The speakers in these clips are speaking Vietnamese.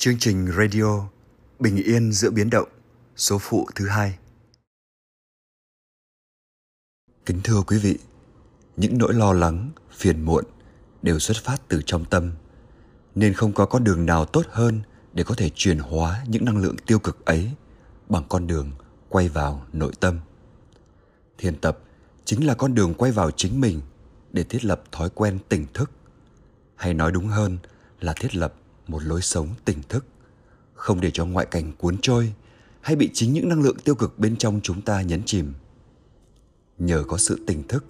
Chương trình radio Bình yên giữa biến động số phụ thứ hai. Kính thưa quý vị, những nỗi lo lắng, phiền muộn đều xuất phát từ trong tâm, nên không có con đường nào tốt hơn để có thể chuyển hóa những năng lượng tiêu cực ấy bằng con đường quay vào nội tâm. Thiền tập chính là con đường quay vào chính mình để thiết lập thói quen tỉnh thức, hay nói đúng hơn là thiết lập một lối sống tỉnh thức. Không để cho ngoại cảnh cuốn trôi hay bị chính những năng lượng tiêu cực bên trong chúng ta nhấn chìm. Nhờ có sự tỉnh thức,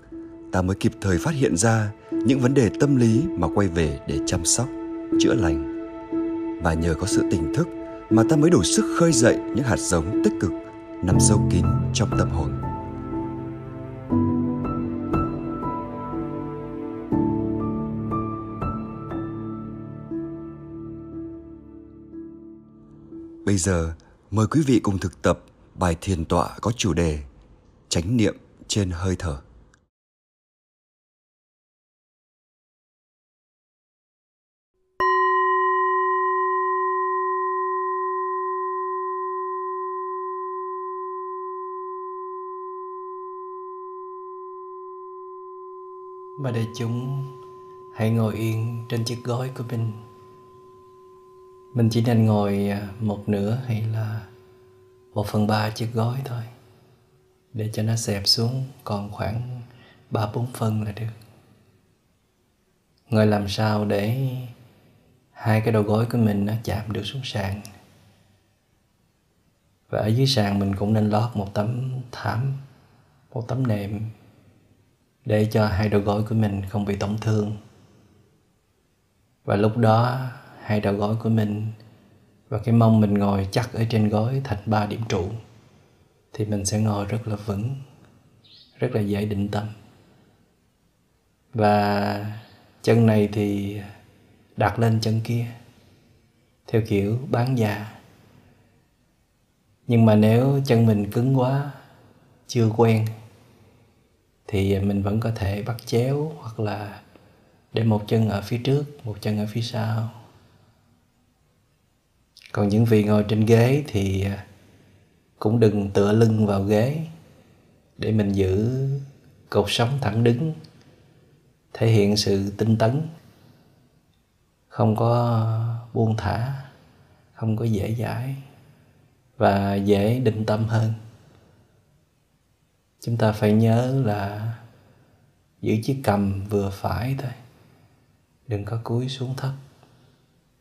ta mới kịp thời phát hiện ra những vấn đề tâm lý mà quay về để chăm sóc, chữa lành. Và nhờ có sự tỉnh thức mà ta mới đủ sức khơi dậy những hạt giống tích cực nằm sâu kín trong tâm hồn. Bây giờ, mời quý vị cùng thực tập bài thiền tọa có chủ đề Chánh niệm trên hơi thở. Và đại chúng hãy ngồi yên trên chiếc gối của mình mình chỉ nên ngồi à, một nửa hay là một phần ba chiếc gói thôi, để cho nó xẹp xuống còn khoảng ba bốn phân là được. Ngồi làm sao để hai cái đầu gối của mình nó chạm được xuống sàn. Và ở dưới sàn mình cũng nên lót một tấm thảm, một tấm nệm để cho hai đầu gối của mình không bị tổn thương. Và lúc đó hai đầu gối của mình. Và cái mông mình ngồi chắc ở trên gối thành ba điểm trụ, thì mình sẽ ngồi rất là vững, rất là dễ định tâm. Và chân này thì đặt lên chân kia, theo kiểu bán già. Nhưng mà nếu chân mình cứng quá, chưa quen, thì mình vẫn có thể bắt chéo hoặc là để một chân ở phía trước, một chân ở phía sau còn những vị ngồi trên ghế thì à, cũng đừng tựa lưng vào ghế để mình giữ cột sống thẳng đứng, thể hiện sự tinh tấn. Không có buông thả, không có dễ dãi và dễ định tâm hơn. Chúng ta phải nhớ là giữ chiếc cầm vừa phải thôi, đừng có cúi xuống thấp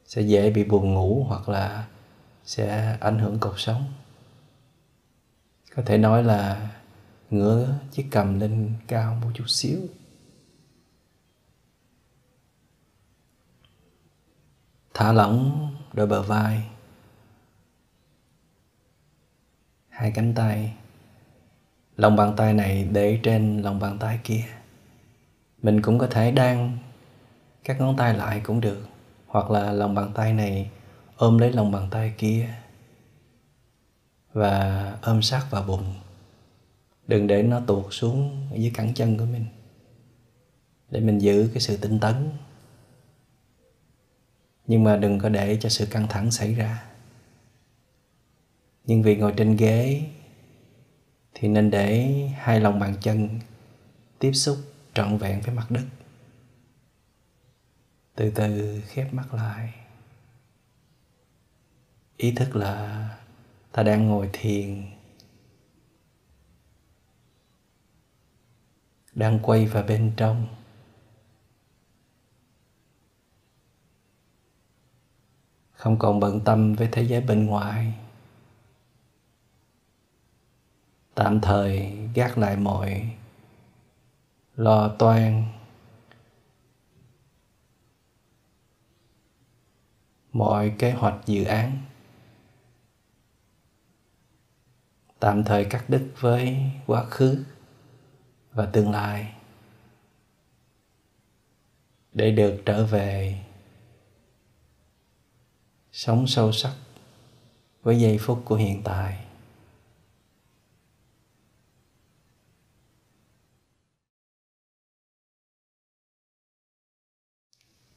sẽ dễ bị buồn ngủ hoặc là sẽ ảnh hưởng cuộc sống. Có thể nói là ngửa chiếc cầm lên cao một chút xíu. Thả lỏng đôi bờ vai. Hai cánh tay. Lòng bàn tay này để trên lòng bàn tay kia. Mình cũng có thể đan các ngón tay lại cũng được hoặc là lòng bàn tay này ôm lấy lòng bàn tay kia và ôm sát vào bụng. Đừng để nó tuột xuống dưới cẳng chân của mình để mình giữ cái sự tinh tấn. Nhưng mà đừng có để cho sự căng thẳng xảy ra. Nhưng vì ngồi trên ghế thì nên để hai lòng bàn chân tiếp xúc trọn vẹn với mặt đất từ từ khép mắt lại. Ý thức là ta đang ngồi thiền, đang quay vào bên trong. Không còn bận tâm với thế giới bên ngoài. Tạm thời gác lại mọi lo toan. Mọi kế hoạch dự án. Tạm thời cắt đứt với quá khứ và tương lai để được trở về sống sâu sắc với giây phút của hiện tại.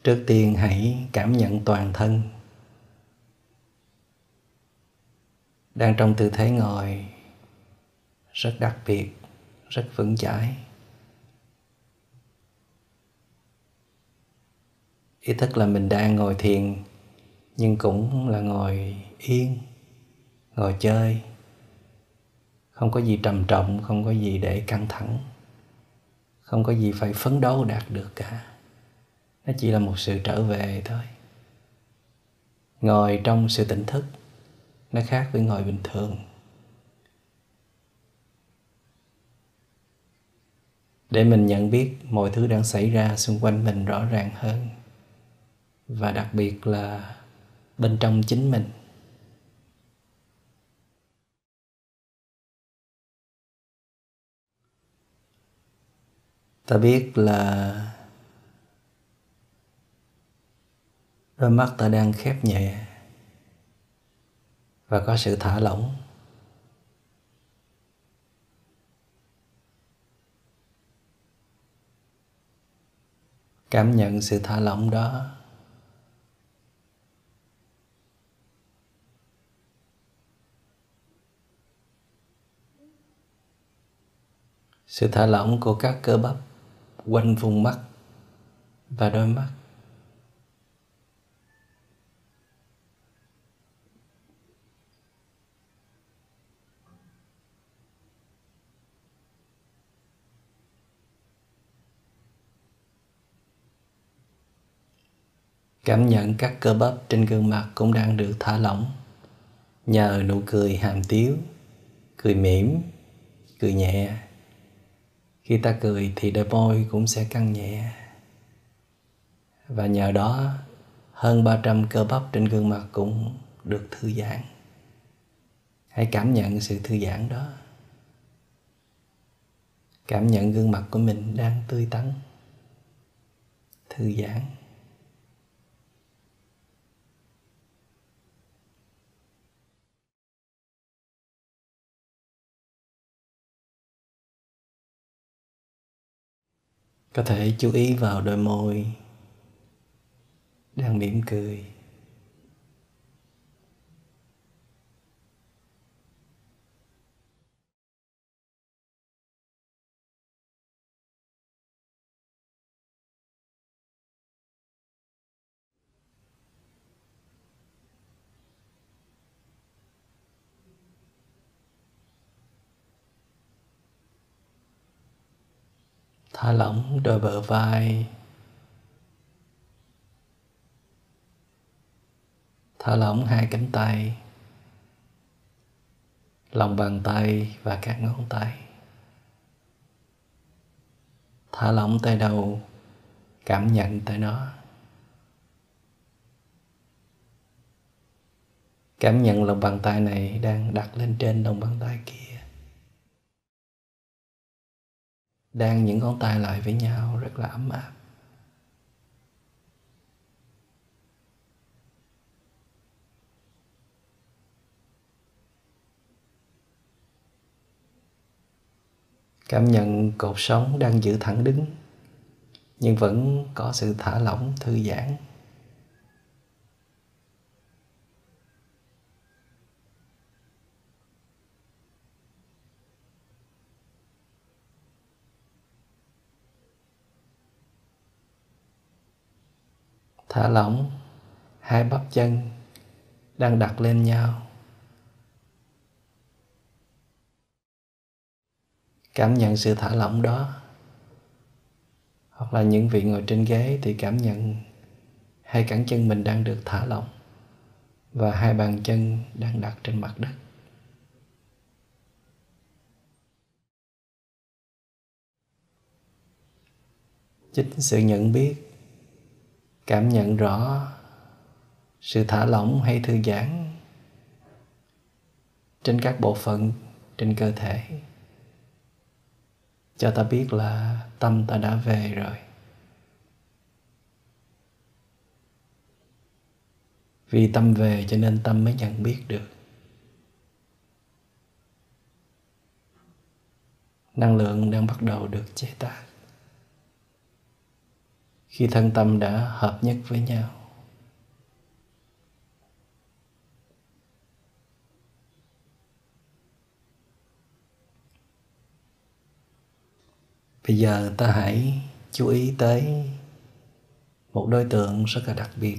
Trước tiên hãy cảm nhận toàn thân. Đang trong tư thế ngồi, rất đặc biệt, rất vững chãi. Ý thức là mình đang ngồi thiền, nhưng cũng là ngồi yên, ngồi chơi. Không có gì trầm trọng, không có gì để căng thẳng, không có gì phải phấn đấu đạt được cả nó chỉ là một sự trở về thôi. Ngồi trong sự tỉnh thức, nó khác với ngồi bình thường. Để mình nhận biết mọi thứ đang xảy ra xung quanh mình rõ ràng hơn, và đặc biệt là bên trong chính mình. Ta biết là đôi mắt ta đang khép nhẹ và có sự thả lỏng. Cảm nhận sự thả lỏng đó. Sự thả lỏng của các cơ bắp quanh vùng mắt và đôi mắt. Cảm nhận các cơ bắp trên gương mặt cũng đang được thả lỏng. Nhờ nụ cười hàm tiếu, cười mỉm, cười nhẹ. Khi ta cười thì đôi môi cũng sẽ căng nhẹ. Và nhờ đó, hơn 300 cơ bắp trên gương mặt cũng được thư giãn. Hãy cảm nhận sự thư giãn đó. Cảm nhận gương mặt của mình đang tươi tắn, thư giãn. Có thể chú ý vào đôi môi đang mỉm cười. Thả lỏng đôi bờ vai. Thả lỏng hai cánh tay, lòng bàn tay và các ngón tay. Thả lỏng tay đầu, cảm nhận tay nó cảm nhận lòng bàn tay này đang đặt lên trên lòng bàn tay kia. Đang những ngón tay lại với nhau rất là ấm áp. Cảm nhận cột sống đang giữ thẳng đứng, nhưng vẫn có sự thả lỏng, thư giãn. Thả lỏng. Hai bắp chân đang đặt lên nhau. Cảm nhận sự thả lỏng đó. Hoặc là những vị ngồi trên ghế thì cảm nhận hai cẳng chân mình đang được thả lỏng và hai bàn chân đang đặt trên mặt đất. Chính sự nhận biết cảm nhận rõ sự thả lỏng hay thư giãn trên các bộ phận trên cơ thể. Cho ta biết là tâm ta đã về rồi. Vì tâm về cho nên tâm mới nhận biết được. Năng lượng đang bắt đầu được chế tác khi thân tâm đã hợp nhất với nhau. Bây giờ ta hãy chú ý tới một đối tượng rất là đặc biệt.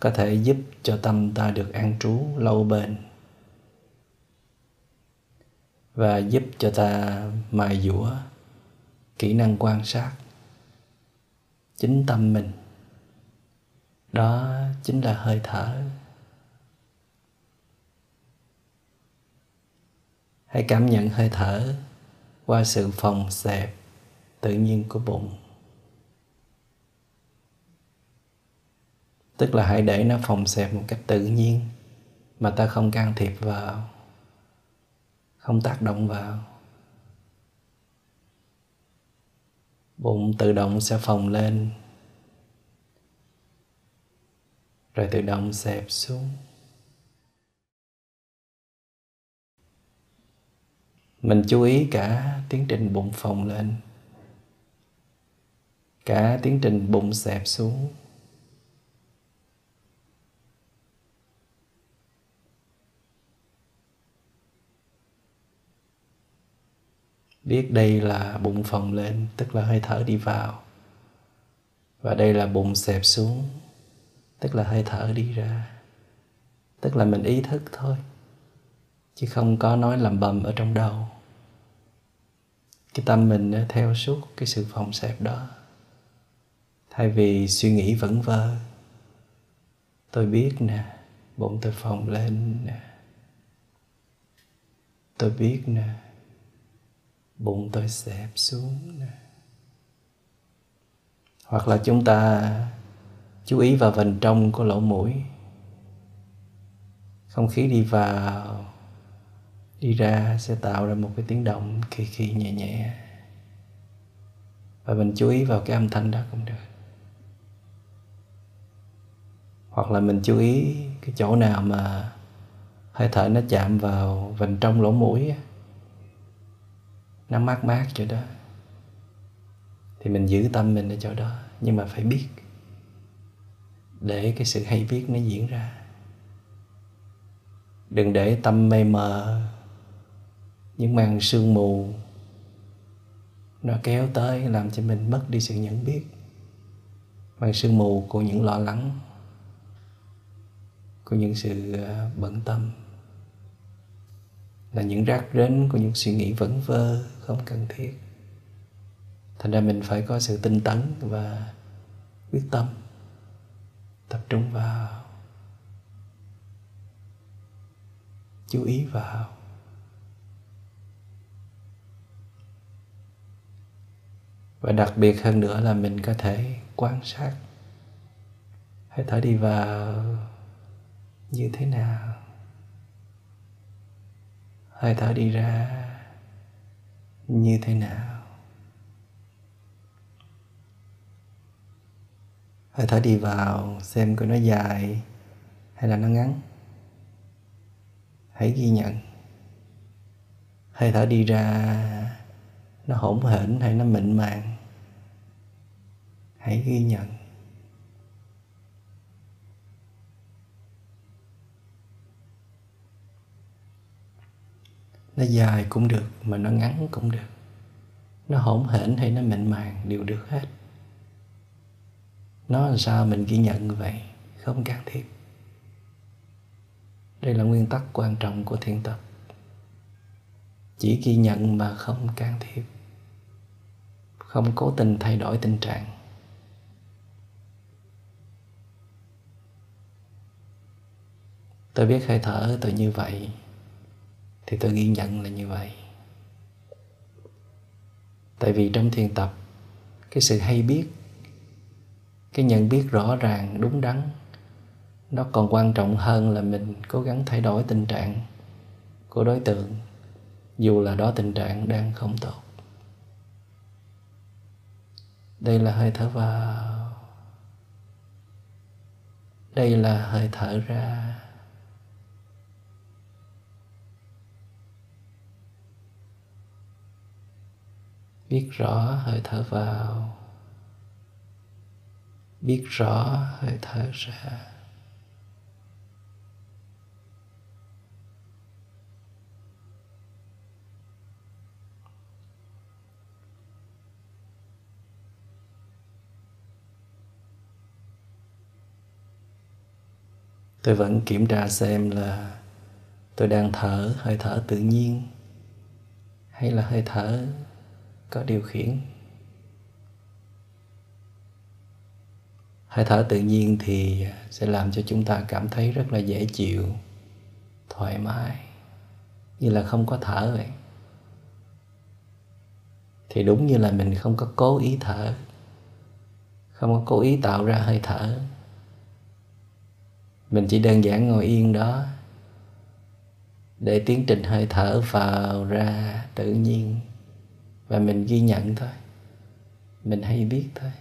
Có thể giúp cho tâm ta được an trú lâu bền và giúp cho ta mài dũa kỹ năng quan sát chính tâm mình. Đó chính là hơi thở. Hãy cảm nhận hơi thở qua sự phòng xẹp tự nhiên của bụng. Tức là hãy để nó phòng xẹp một cách tự nhiên mà ta không can thiệp vào, không tác động vào. Bụng tự động sẽ phồng lên. Rồi tự động xẹp xuống. Mình chú ý cả tiến trình bụng phồng lên. Cả tiến trình bụng xẹp xuống. Biết đây là bụng phồng lên, tức là hơi thở đi vào. Và đây là bụng xẹp xuống, tức là hơi thở đi ra. Tức là mình ý thức thôi, chứ không có nói làm bầm ở trong đầu. Cái tâm mình theo suốt cái sự phòng xẹp đó. Thay vì suy nghĩ vẩn vơ, tôi biết nè, bụng tôi phồng lên nè. Tôi biết nè bụng tôi xẹp xuống nè. Hoặc là chúng ta chú ý vào vành trong của lỗ mũi. Không khí đi vào, đi ra sẽ tạo ra một cái tiếng động khi khi nhẹ nhẹ. Và mình chú ý vào cái âm thanh đó cũng được. Hoặc là mình chú ý cái chỗ nào mà hơi thở nó chạm vào vành trong lỗ mũi nó mát mát chỗ đó. Thì mình giữ tâm mình ở chỗ đó, nhưng mà phải biết. Để cái sự hay biết nó diễn ra. Đừng để tâm mê mờ, những màn sương mù, nó kéo tới làm cho mình mất đi sự nhận biết. Màn sương mù của những lo lắng, của những sự ờ, bận tâm. Là những rác rến của những suy nghĩ vẩn vơ không cần thiết. Thành ra mình phải có sự tinh tấn và quyết tâm tập trung vào, chú ý vào. Và đặc biệt hơn nữa là mình có thể quan sát hơi thở đi vào như thế nào. Hơi thở đi ra như thế nào? Hơi thở đi vào, xem coi nó dài hay là nó ngắn. Hãy ghi nhận. Hơi thở đi ra, nó hỗn hển hay nó mịn màng. Hãy ghi nhận. Nó dài cũng được mà nó ngắn cũng được. Nó hỗn hển hay nó mịn màng đều được hết. Nó làm sao mình ghi nhận như vậy? Không can thiệp. Đây là nguyên tắc quan trọng của thiền tập. Chỉ ghi nhận mà không can thiệp. Không cố tình thay đổi tình trạng. Tôi biết hơi thở tôi như vậy thì tôi ghi nhận là như vậy. Tại vì trong thiền tập, cái sự hay biết, cái nhận biết rõ ràng, đúng đắn, nó còn quan trọng hơn là mình cố gắng thay đổi tình trạng của đối tượng, dù là đó tình trạng đang không tốt. Đây là hơi thở vào. Đây là hơi thở ra. biết rõ hơi thở vào. Biết rõ hơi thở ra. Tôi vẫn kiểm tra xem là tôi đang thở hơi thở tự nhiên hay là hơi thở có điều khiển. Hơi thở tự nhiên thì sẽ làm cho chúng ta cảm thấy rất là dễ chịu, thoải mái, như là không có thở vậy. Thì đúng như là mình không có cố ý thở, không có cố ý tạo ra hơi thở. Mình chỉ đơn giản ngồi yên đó để tiến trình hơi thở vào ra tự nhiên và mình ghi nhận thôi. Mình hay biết thôi.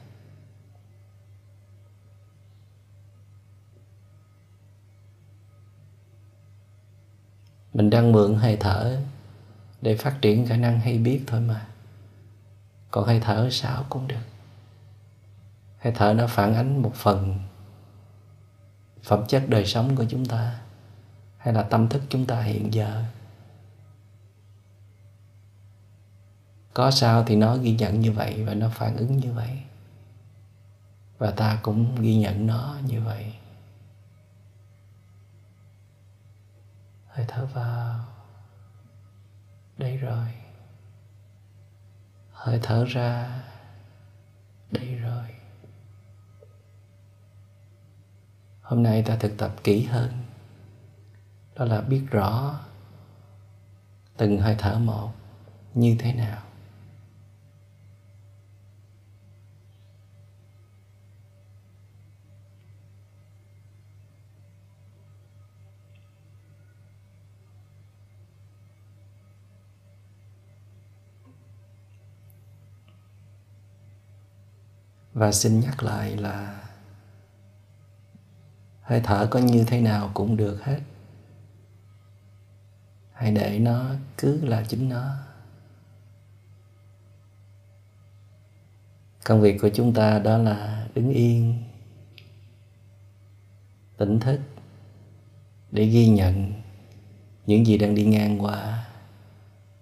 Mình đang mượn hơi thở để phát triển khả năng hay biết thôi mà. Còn hơi thở sao cũng được. Hơi thở nó phản ánh một phần phẩm chất đời sống của chúng ta, hay là tâm thức chúng ta hiện giờ. Có sao thì nó ghi nhận như vậy và nó phản ứng như vậy. Và ta cũng ghi nhận nó như vậy. Hơi thở vào. Đây rồi. Hơi thở ra. Đây rồi. Hôm nay ta thực tập kỹ hơn. Đó là biết rõ từng hơi thở một như thế nào. Và xin nhắc lại là hơi thở có như thế nào cũng được hết. Hãy để nó cứ là chính nó. Công việc của chúng ta đó là đứng yên, tỉnh thức để ghi nhận những gì đang đi ngang qua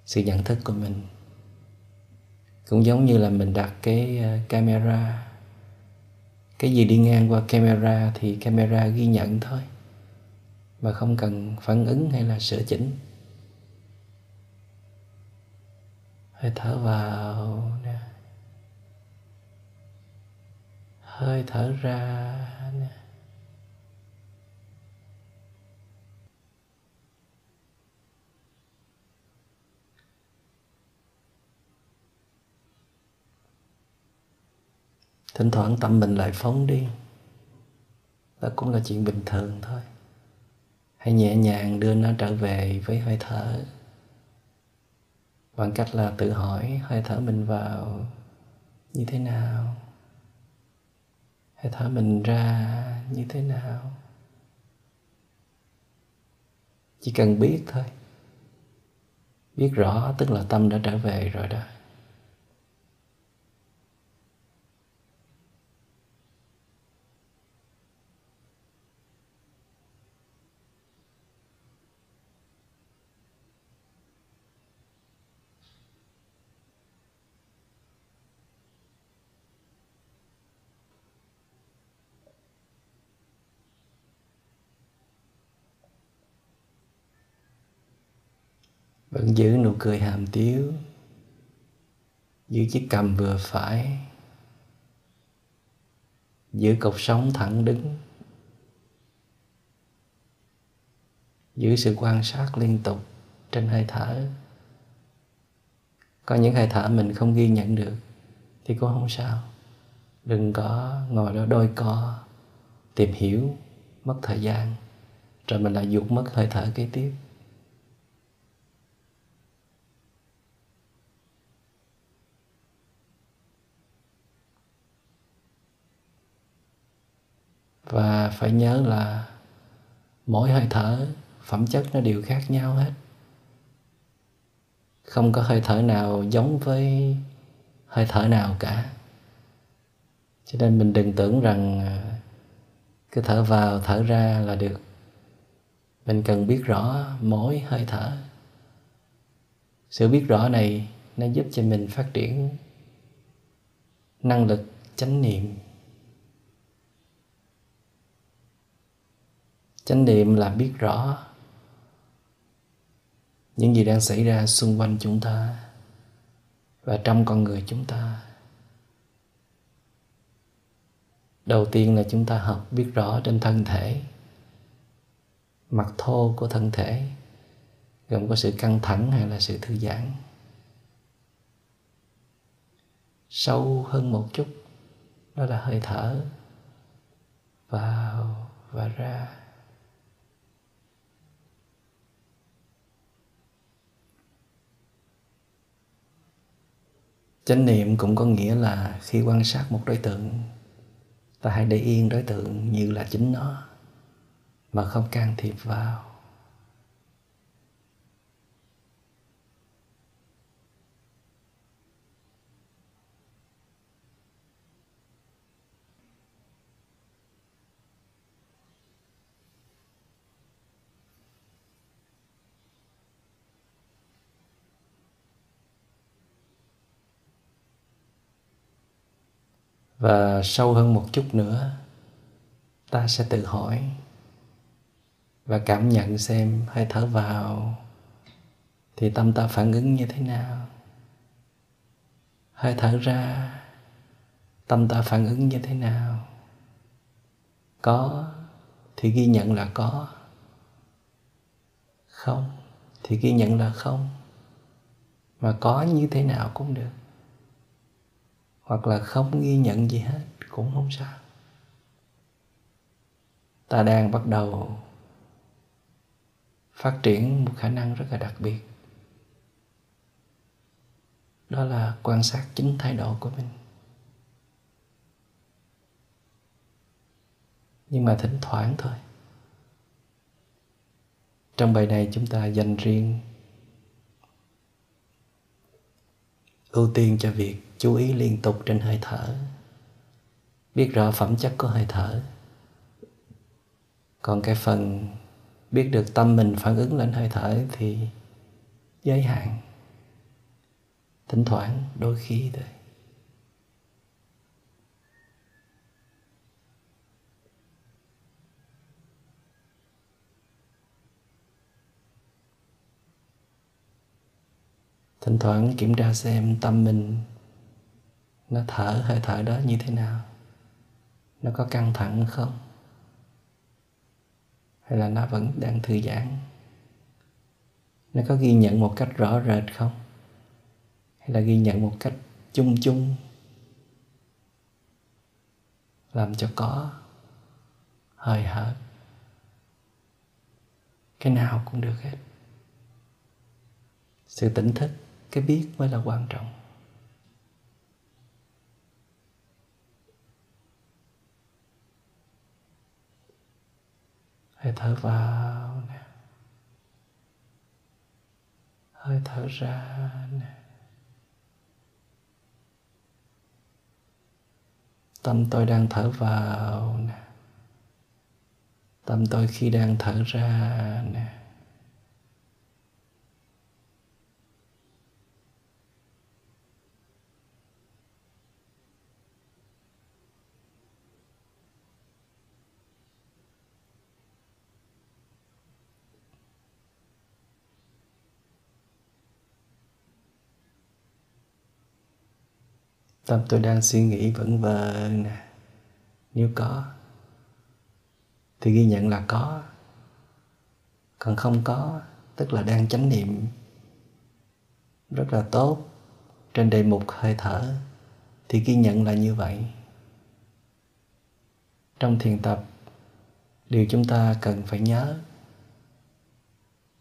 sự nhận thức của mình cũng giống như là mình đặt cái ờ, camera, cái gì đi ngang qua camera thì camera ghi nhận thôi. Mà không cần phản ứng hay là sửa chỉnh. Hơi thở vào, nè. Hơi thở ra, nè. Thỉnh thoảng tâm mình lại phóng đi. Đó cũng là chuyện bình thường thôi. Hãy nhẹ nhàng đưa nó trở về với hơi thở. Bằng cách là tự hỏi hơi thở mình vào như thế nào? Hơi thở mình ra như thế nào? Chỉ cần biết thôi. Biết rõ, tức là tâm đã trở về rồi đó. Vẫn giữ nụ cười hàm tiếu giữ chiếc cầm vừa phải giữ cột sống thẳng đứng giữ sự quan sát liên tục trên hơi thở. Có những hơi thở mình không ghi nhận được thì cũng không sao. Đừng có ngồi đó đôi co, tìm hiểu mất thời gian, rồi mình lại dục mất hơi thở kế tiếp. Và phải nhớ là mỗi hơi thở, phẩm chất nó đều khác nhau hết. Không có hơi thở nào giống với hơi thở nào cả. Cho nên mình đừng tưởng rằng à, cứ thở vào, thở ra là được. Mình cần biết rõ mỗi hơi thở. Sự biết rõ này nó giúp cho mình phát triển năng lực chánh niệm. Chánh niệm là biết rõ những gì đang xảy ra xung quanh chúng ta và trong con người chúng ta. Đầu tiên là chúng ta học biết rõ trên thân thể, mặt thô của thân thể, gồm có sự căng thẳng hay là sự thư giãn. Sâu hơn một chút đó là hơi thở vào và ra. Chánh niệm cũng có nghĩa là khi quan sát một đối tượng, ta hãy để yên đối tượng như là chính nó, mà không can thiệp vào. Và sâu hơn một chút nữa, ta sẽ tự hỏi và cảm nhận xem hơi thở vào thì tâm ta phản ứng như thế nào. Hơi thở ra, tâm ta phản ứng như thế nào. Có thì ghi nhận là có. Không thì ghi nhận là không. Mà có như thế nào cũng được hoặc là không ghi nhận gì hết, cũng không sao. Ta đang bắt đầu phát triển một khả năng rất là đặc biệt. Đó là quan sát chính thái độ của mình. Nhưng mà thỉnh thoảng thôi. Trong bài này chúng ta dành riêng ưu tiên cho việc chú ý liên tục trên hơi thở. Biết rõ phẩm chất của hơi thở. Còn cái phần biết được tâm mình phản ứng lên hơi thở thì giới hạn. Thỉnh thoảng, đôi khi thôi. Thỉnh thoảng kiểm tra xem tâm mình nó thở hơi thở đó như thế nào? Nó có căng thẳng không? Hay là nó vẫn đang thư giãn? Nó có ghi nhận một cách rõ rệt không? Hay là ghi nhận một cách chung chung? Làm cho có hơi hợt cái nào cũng được hết. Sự tỉnh thức, cái biết mới là quan trọng. Hơi thở vào nè. Hơi thở ra nè. Tâm tôi đang thở vào nè. Tâm tôi khi đang thở ra nè. Tâm tôi đang suy nghĩ vẩn vờ nè. Nếu có, thì ghi nhận là có. Còn không có, tức là đang chánh niệm. Rất là tốt. Trên đề mục hơi thở, thì ghi nhận là như vậy. Trong thiền tập, điều chúng ta cần phải nhớ,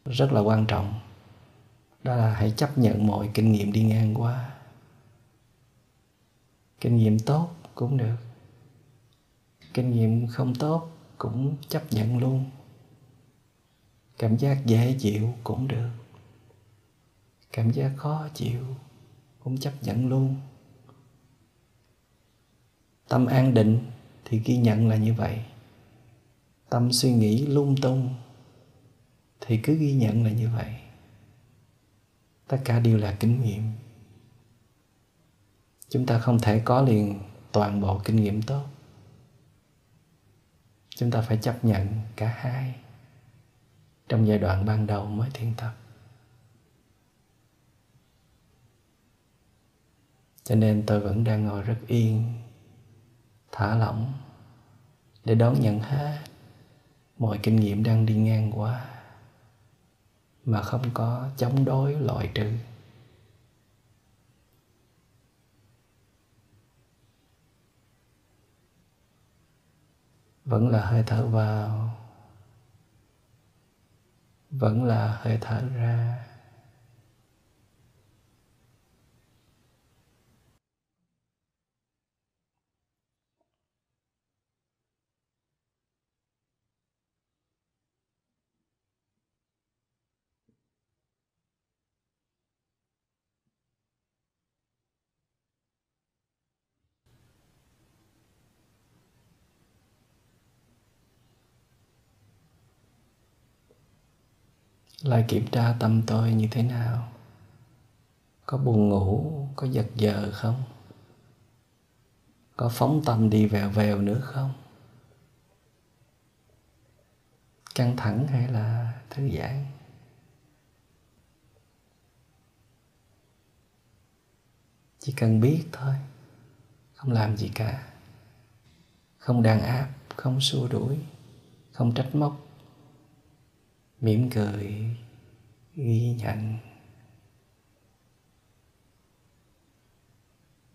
rất là quan trọng, đó là hãy chấp nhận mọi kinh nghiệm đi ngang qua kinh nghiệm tốt cũng được. Kinh nghiệm không tốt cũng chấp nhận luôn. Cảm giác dễ chịu cũng được. Cảm giác khó chịu cũng chấp nhận luôn. Tâm an định thì ghi nhận là như vậy. Tâm suy nghĩ lung tung thì cứ ghi nhận là như vậy. Tất cả đều là kinh nghiệm chúng ta không thể có liền toàn bộ kinh nghiệm tốt. Chúng ta phải chấp nhận cả hai trong giai đoạn ban đầu mới thiền tập cho nên tôi vẫn đang ngồi rất yên, thả lỏng để đón nhận hết mọi kinh nghiệm đang đi ngang qua mà không có chống đối, loại trừ. Vẫn là hơi thở vào. Vẫn là hơi thở ra. Lại kiểm tra tâm tôi như thế nào? Có buồn ngủ, có giật giờ không? Có phóng tâm đi vèo vèo nữa không? Căng thẳng hay là thư giãn? Chỉ cần biết thôi, không làm gì cả. Không đàn áp, không xua đuổi, không trách móc mỉm cười, ghi nhận.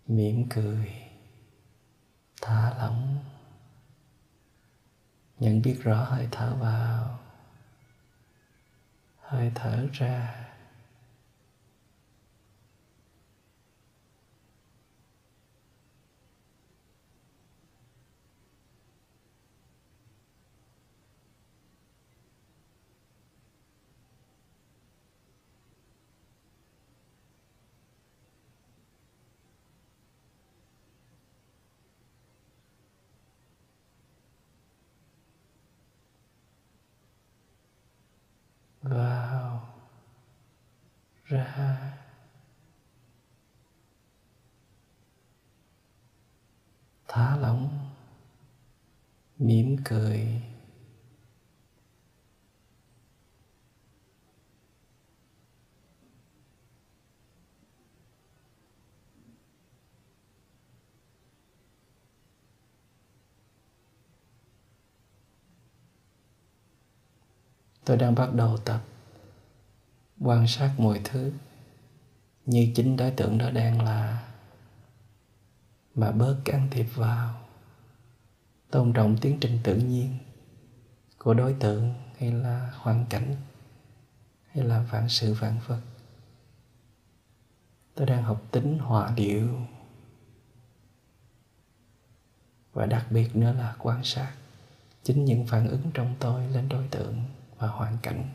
Mỉm cười, thả lỏng. Nhận biết rõ hơi thở vào, hơi thở ra vào ra thả lỏng mỉm cười. Tôi đang bắt đầu tập, quan sát mọi thứ như chính đối tượng đó đang là. Mà bớt can thiệp vào tôn trọng tiến trình tự nhiên của đối tượng hay là hoàn cảnh hay là vạn sự vạn vật. Tôi đang học tính hòa điệu và đặc biệt nữa là quan sát chính những phản ứng trong tôi lên đối tượng và hoàn cảnh.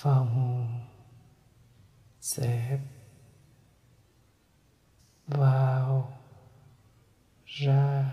Phòng xếp vào ra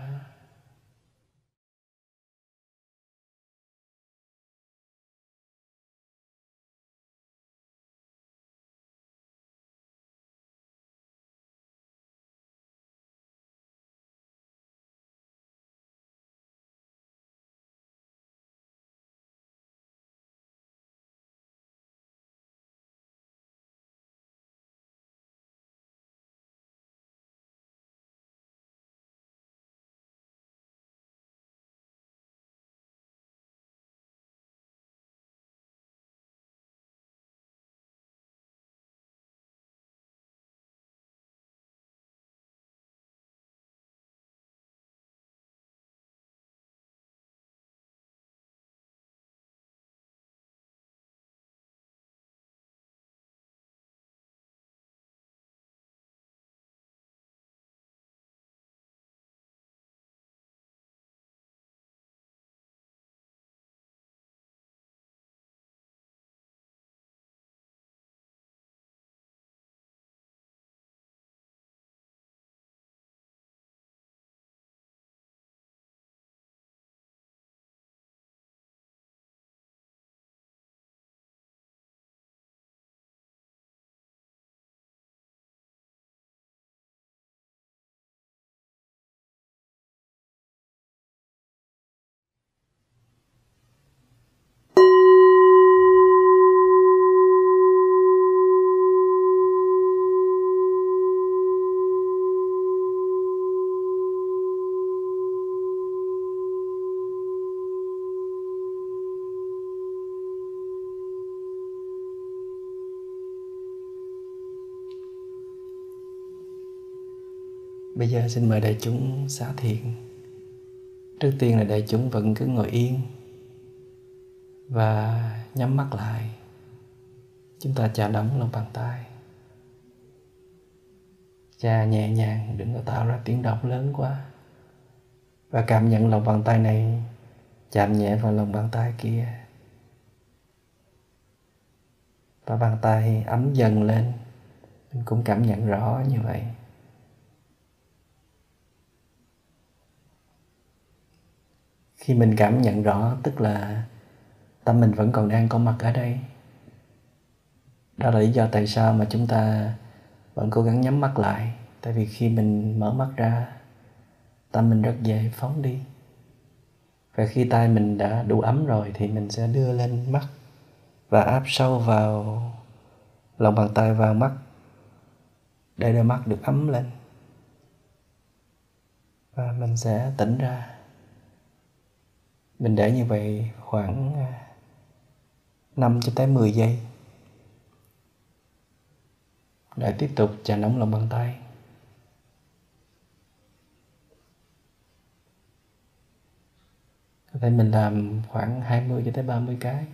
bây giờ xin mời đại chúng xá thiền trước tiên là đại chúng vẫn cứ ngồi yên và nhắm mắt lại. Chúng ta chà đóng lòng bàn tay. Chà nhẹ nhàng, đừng có tạo ra tiếng động lớn quá. Và cảm nhận lòng bàn tay này chạm nhẹ vào lòng bàn tay kia. Và bàn tay ấm dần lên. Mình cũng cảm nhận rõ như vậy. Khi mình cảm nhận rõ, tức là tâm mình vẫn còn đang có mặt ở đây. Đó là lý do tại sao mà chúng ta vẫn cố gắng nhắm mắt lại. Tại vì khi mình mở mắt ra, tâm mình rất dễ phóng đi. Và khi tay mình đã đủ ấm rồi thì mình sẽ đưa lên mắt và áp sâu vào lòng bàn tay vào mắt để đôi mắt được ấm lên. Và mình sẽ tỉnh ra mình để như vậy khoảng à, 5 cho tới 10 giây. Lại tiếp tục chà nóng lòng bàn tay. Có thể mình làm khoảng 20 cho tới 30 cái.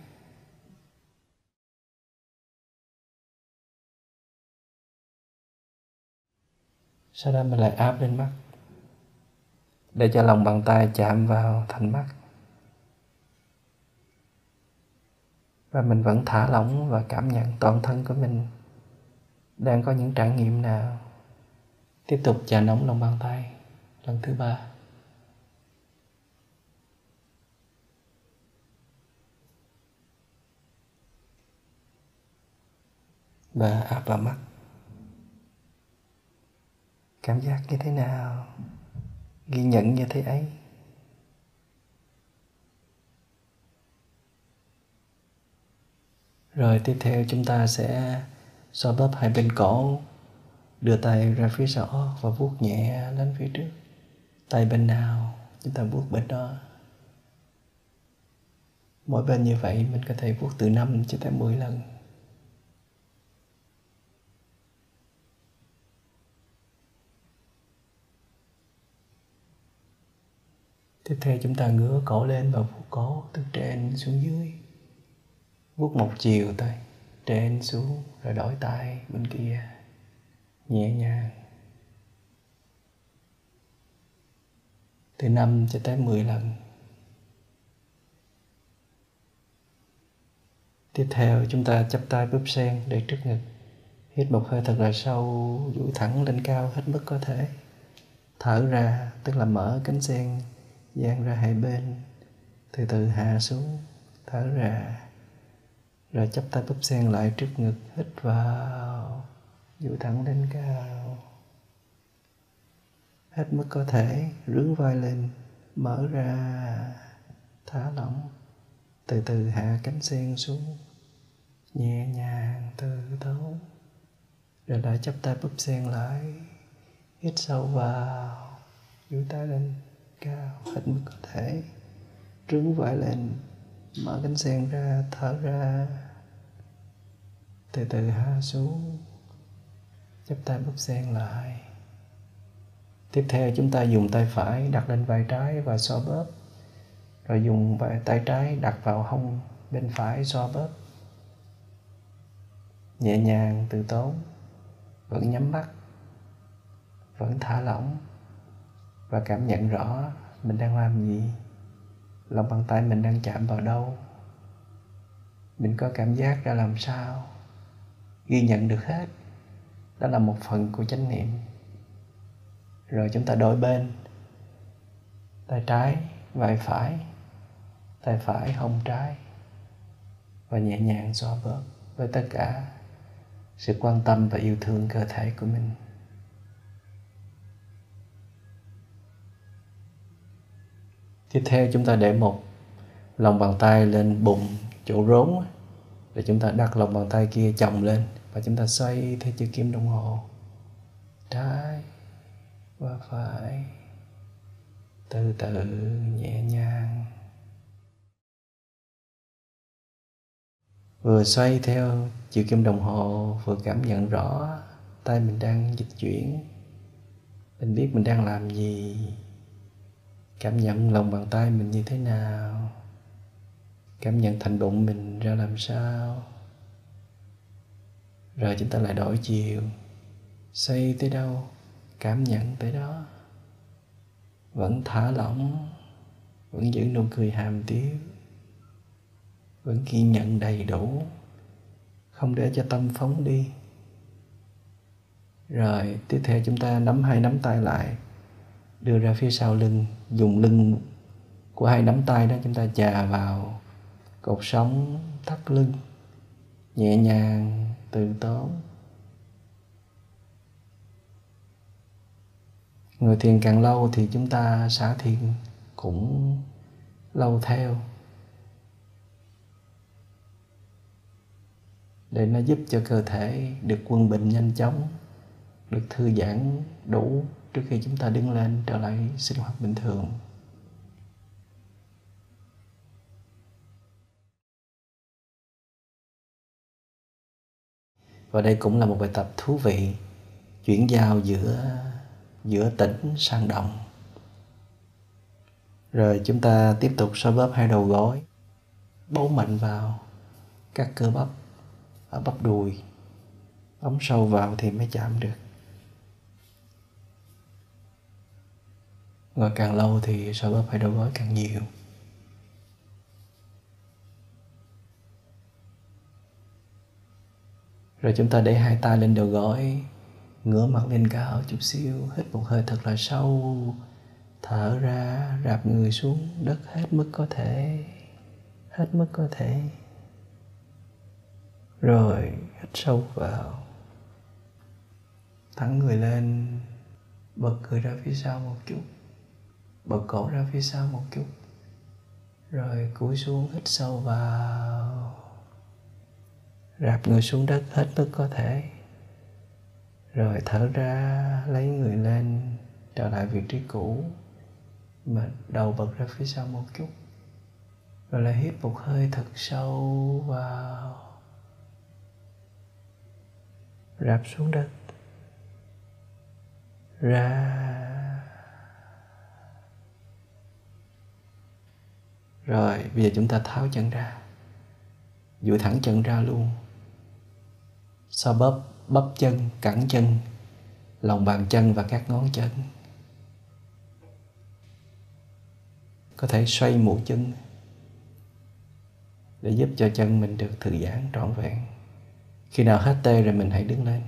Sau đó mình lại áp lên mắt. Để cho lòng bàn tay chạm vào thành mắt. Và mình vẫn thả lỏng và cảm nhận toàn thân của mình. Đang có những trải nghiệm nào? Tiếp tục chà nóng lòng bàn tay, lần thứ ba. Và áp vào mắt. Cảm giác như thế nào? Ghi nhận như thế ấy. Rồi tiếp theo chúng ta sẽ xoa bóp hai bên cổ. Đưa tay ra phía sau và vuốt nhẹ lên phía trước. Tay bên nào, chúng ta vuốt bên đó. Mỗi bên như vậy, mình có thể vuốt từ 5 cho tới 10 lần. Tiếp theo chúng ta ngửa cổ lên và vuốt cổ từ trên xuống dưới vuốt một chiều tới trên xuống, rồi đổi tay bên kia, nhẹ nhàng. Từ 5 cho tới 10 lần. Tiếp theo, chúng ta chắp tay búp sen để trước ngực. Hít một hơi thật là sâu, duỗi thẳng lên cao hết mức có thể. Thở ra, tức là mở cánh sen, dang ra hai bên. Từ từ hạ xuống, thở ra rồi chắp tay búp sen lại trước ngực, hít vào duỗi thẳng lên cao. Hết mức có thể rướn vai lên, mở ra, thả lỏng. Từ từ hạ cánh sen xuống, nhẹ nhàng từ tốn rồi lại chắp tay búp sen lại, hít sâu vào duỗi tay lên cao, hết mức có thể. Rướn vai lên, mở cánh sen ra, thở ra từ từ hạ xuống. Chắp tay búp sen lại. Tiếp theo chúng ta dùng tay phải đặt lên vai trái và xoa bóp. Rồi dùng tay trái đặt vào hông bên phải xoa bóp. Nhẹ nhàng, từ tốn. Vẫn nhắm mắt. Vẫn thả lỏng. Và cảm nhận rõ mình đang làm gì. Lòng bàn tay mình đang chạm vào đâu. Mình có cảm giác ra làm sao ghi nhận được hết. Đó là một phần của chánh niệm. Rồi chúng ta đổi bên. Tay trái, vai phải. Tay phải, hông trái. Và nhẹ nhàng xoa bóp với tất cả sự quan tâm và yêu thương cơ thể của mình. Tiếp theo chúng ta để một lòng bàn tay lên bụng chỗ rốn để chúng ta đặt lòng bàn tay kia chồng lên và chúng ta xoay theo chữ kim đồng hồ. Trái và phải. Từ từ, nhẹ nhàng. Vừa xoay theo chữ kim đồng hồ, vừa cảm nhận rõ tay mình đang dịch chuyển. Mình biết mình đang làm gì. Cảm nhận lòng bàn tay mình như thế nào cảm nhận thành bụng mình ra làm sao? Rồi chúng ta lại đổi chiều xây tới đâu, cảm nhận tới đó. Vẫn thả lỏng, vẫn giữ nụ cười hàm tiếu, vẫn ghi nhận đầy đủ, không để cho tâm phóng đi. Rồi tiếp theo chúng ta nắm hai nắm tay lại, đưa ra phía sau lưng, dùng lưng của hai nắm tay đó chúng ta chà vào cột sống thắt lưng, nhẹ nhàng từ tốn. Người thiền càng lâu thì chúng ta xả thiền cũng lâu theo. Để nó giúp cho cơ thể được quân bình nhanh chóng, được thư giãn đủ trước khi chúng ta đứng lên trở lại sinh hoạt bình thường. Và đây cũng là một bài tập thú vị chuyển giao giữa giữa tĩnh sang động rồi chúng ta tiếp tục xoa bóp hai đầu gối, bấu mạnh vào các cơ bắp ở bắp đùi. Bấm sâu vào thì mới chạm được. Ngồi càng lâu thì xoa bóp hai đầu gối càng nhiều. Rồi chúng ta để hai tay lên đầu gối, ngửa mặt lên cao chút xíu, hít một hơi thật là sâu, thở ra, rạp người xuống, đất hết mức có thể, hết mức có thể. Rồi, hít sâu vào, thẳng người lên, bật cười ra phía sau một chút, bật cổ ra phía sau một chút. Rồi cúi xuống, hít sâu vào rạp người xuống đất hết mức có thể. Rồi thở ra, lấy người lên, trở lại vị trí cũ, mà đầu bật ra phía sau một chút. Rồi lại hít một hơi thật sâu vào. Rạp xuống đất. Ra. Rồi bây giờ chúng ta tháo chân ra. Duỗi thẳng chân ra luôn xoa bóp bắp chân, cẳng chân, lòng bàn chân và các ngón chân. Có thể xoay mũi chân để giúp cho chân mình được thư giãn trọn vẹn. Khi nào hết tê rồi mình hãy đứng lên.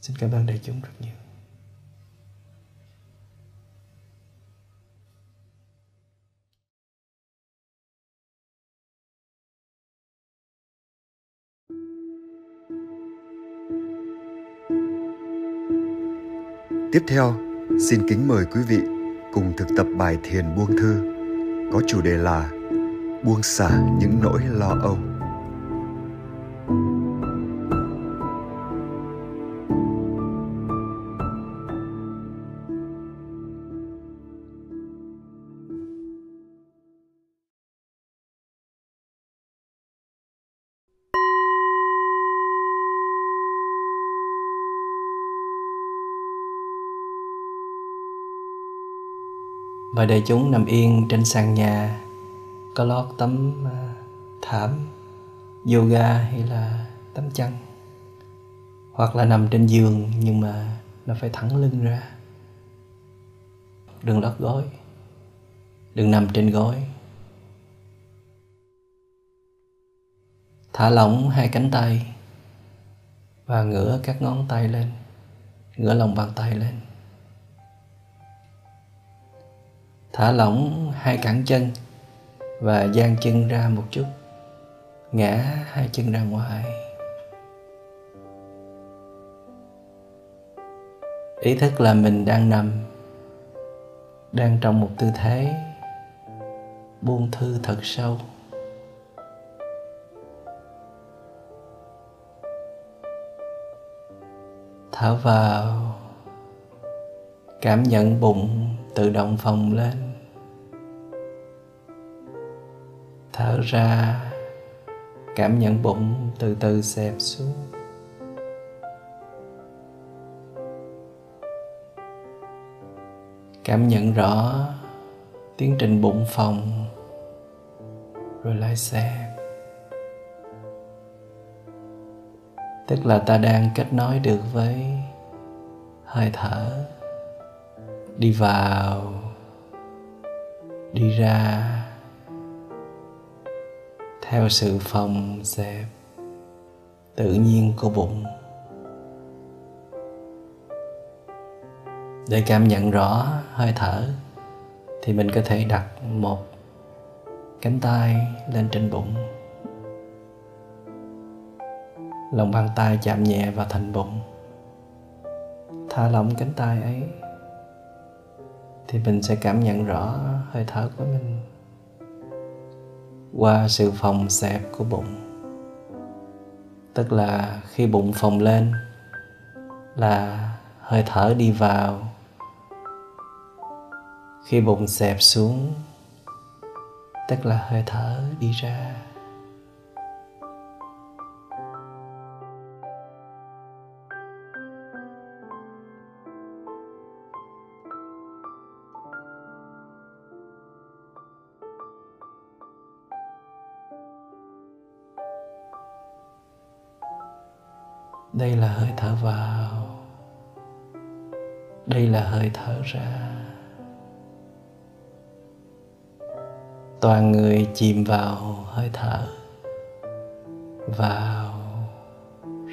Xin cảm ơn đại chúng rất nhiều. Tiếp theo, xin kính mời quý vị cùng thực tập bài thiền buông thư có chủ đề là buông xả những nỗi lo âu. Mời đại chúng nằm yên trên sàn nhà, có lót tấm à, thảm, yoga hay là tấm chăn. Hoặc là nằm trên giường nhưng mà nó phải thẳng lưng ra. Đừng lót gối đừng nằm trên gối. Thả lỏng hai cánh tay và ngửa các ngón tay lên, ngửa lòng bàn tay lên. Thả lỏng hai cẳng chân và dang chân ra một chút. Ngã hai chân ra ngoài. Ý thức là mình đang nằm, đang trong một tư thế, buông thư thật sâu. Thở vào cảm nhận bụng tự động phồng lên. Thở ra, cảm nhận bụng từ từ xẹp xuống. Cảm nhận rõ tiến trình bụng phòng rồi lại xẹp tức là ta đang kết nối được với hơi thở đi vào, đi ra. Theo sự phòng xẹp tự nhiên của bụng. Để cảm nhận rõ hơi thở thì mình có thể đặt một cánh tay lên trên bụng. Lòng bàn tay chạm nhẹ vào thành bụng. Thả lỏng cánh tay ấy thì mình sẽ cảm nhận rõ hơi thở của mình qua sự phòng xẹp của bụng. Tức là khi bụng phồng lên là hơi thở đi vào. Khi bụng xẹp xuống, tức là hơi thở đi ra. Đây là hơi thở vào. Đây là hơi thở ra. Toàn người chìm vào hơi thở. Vào,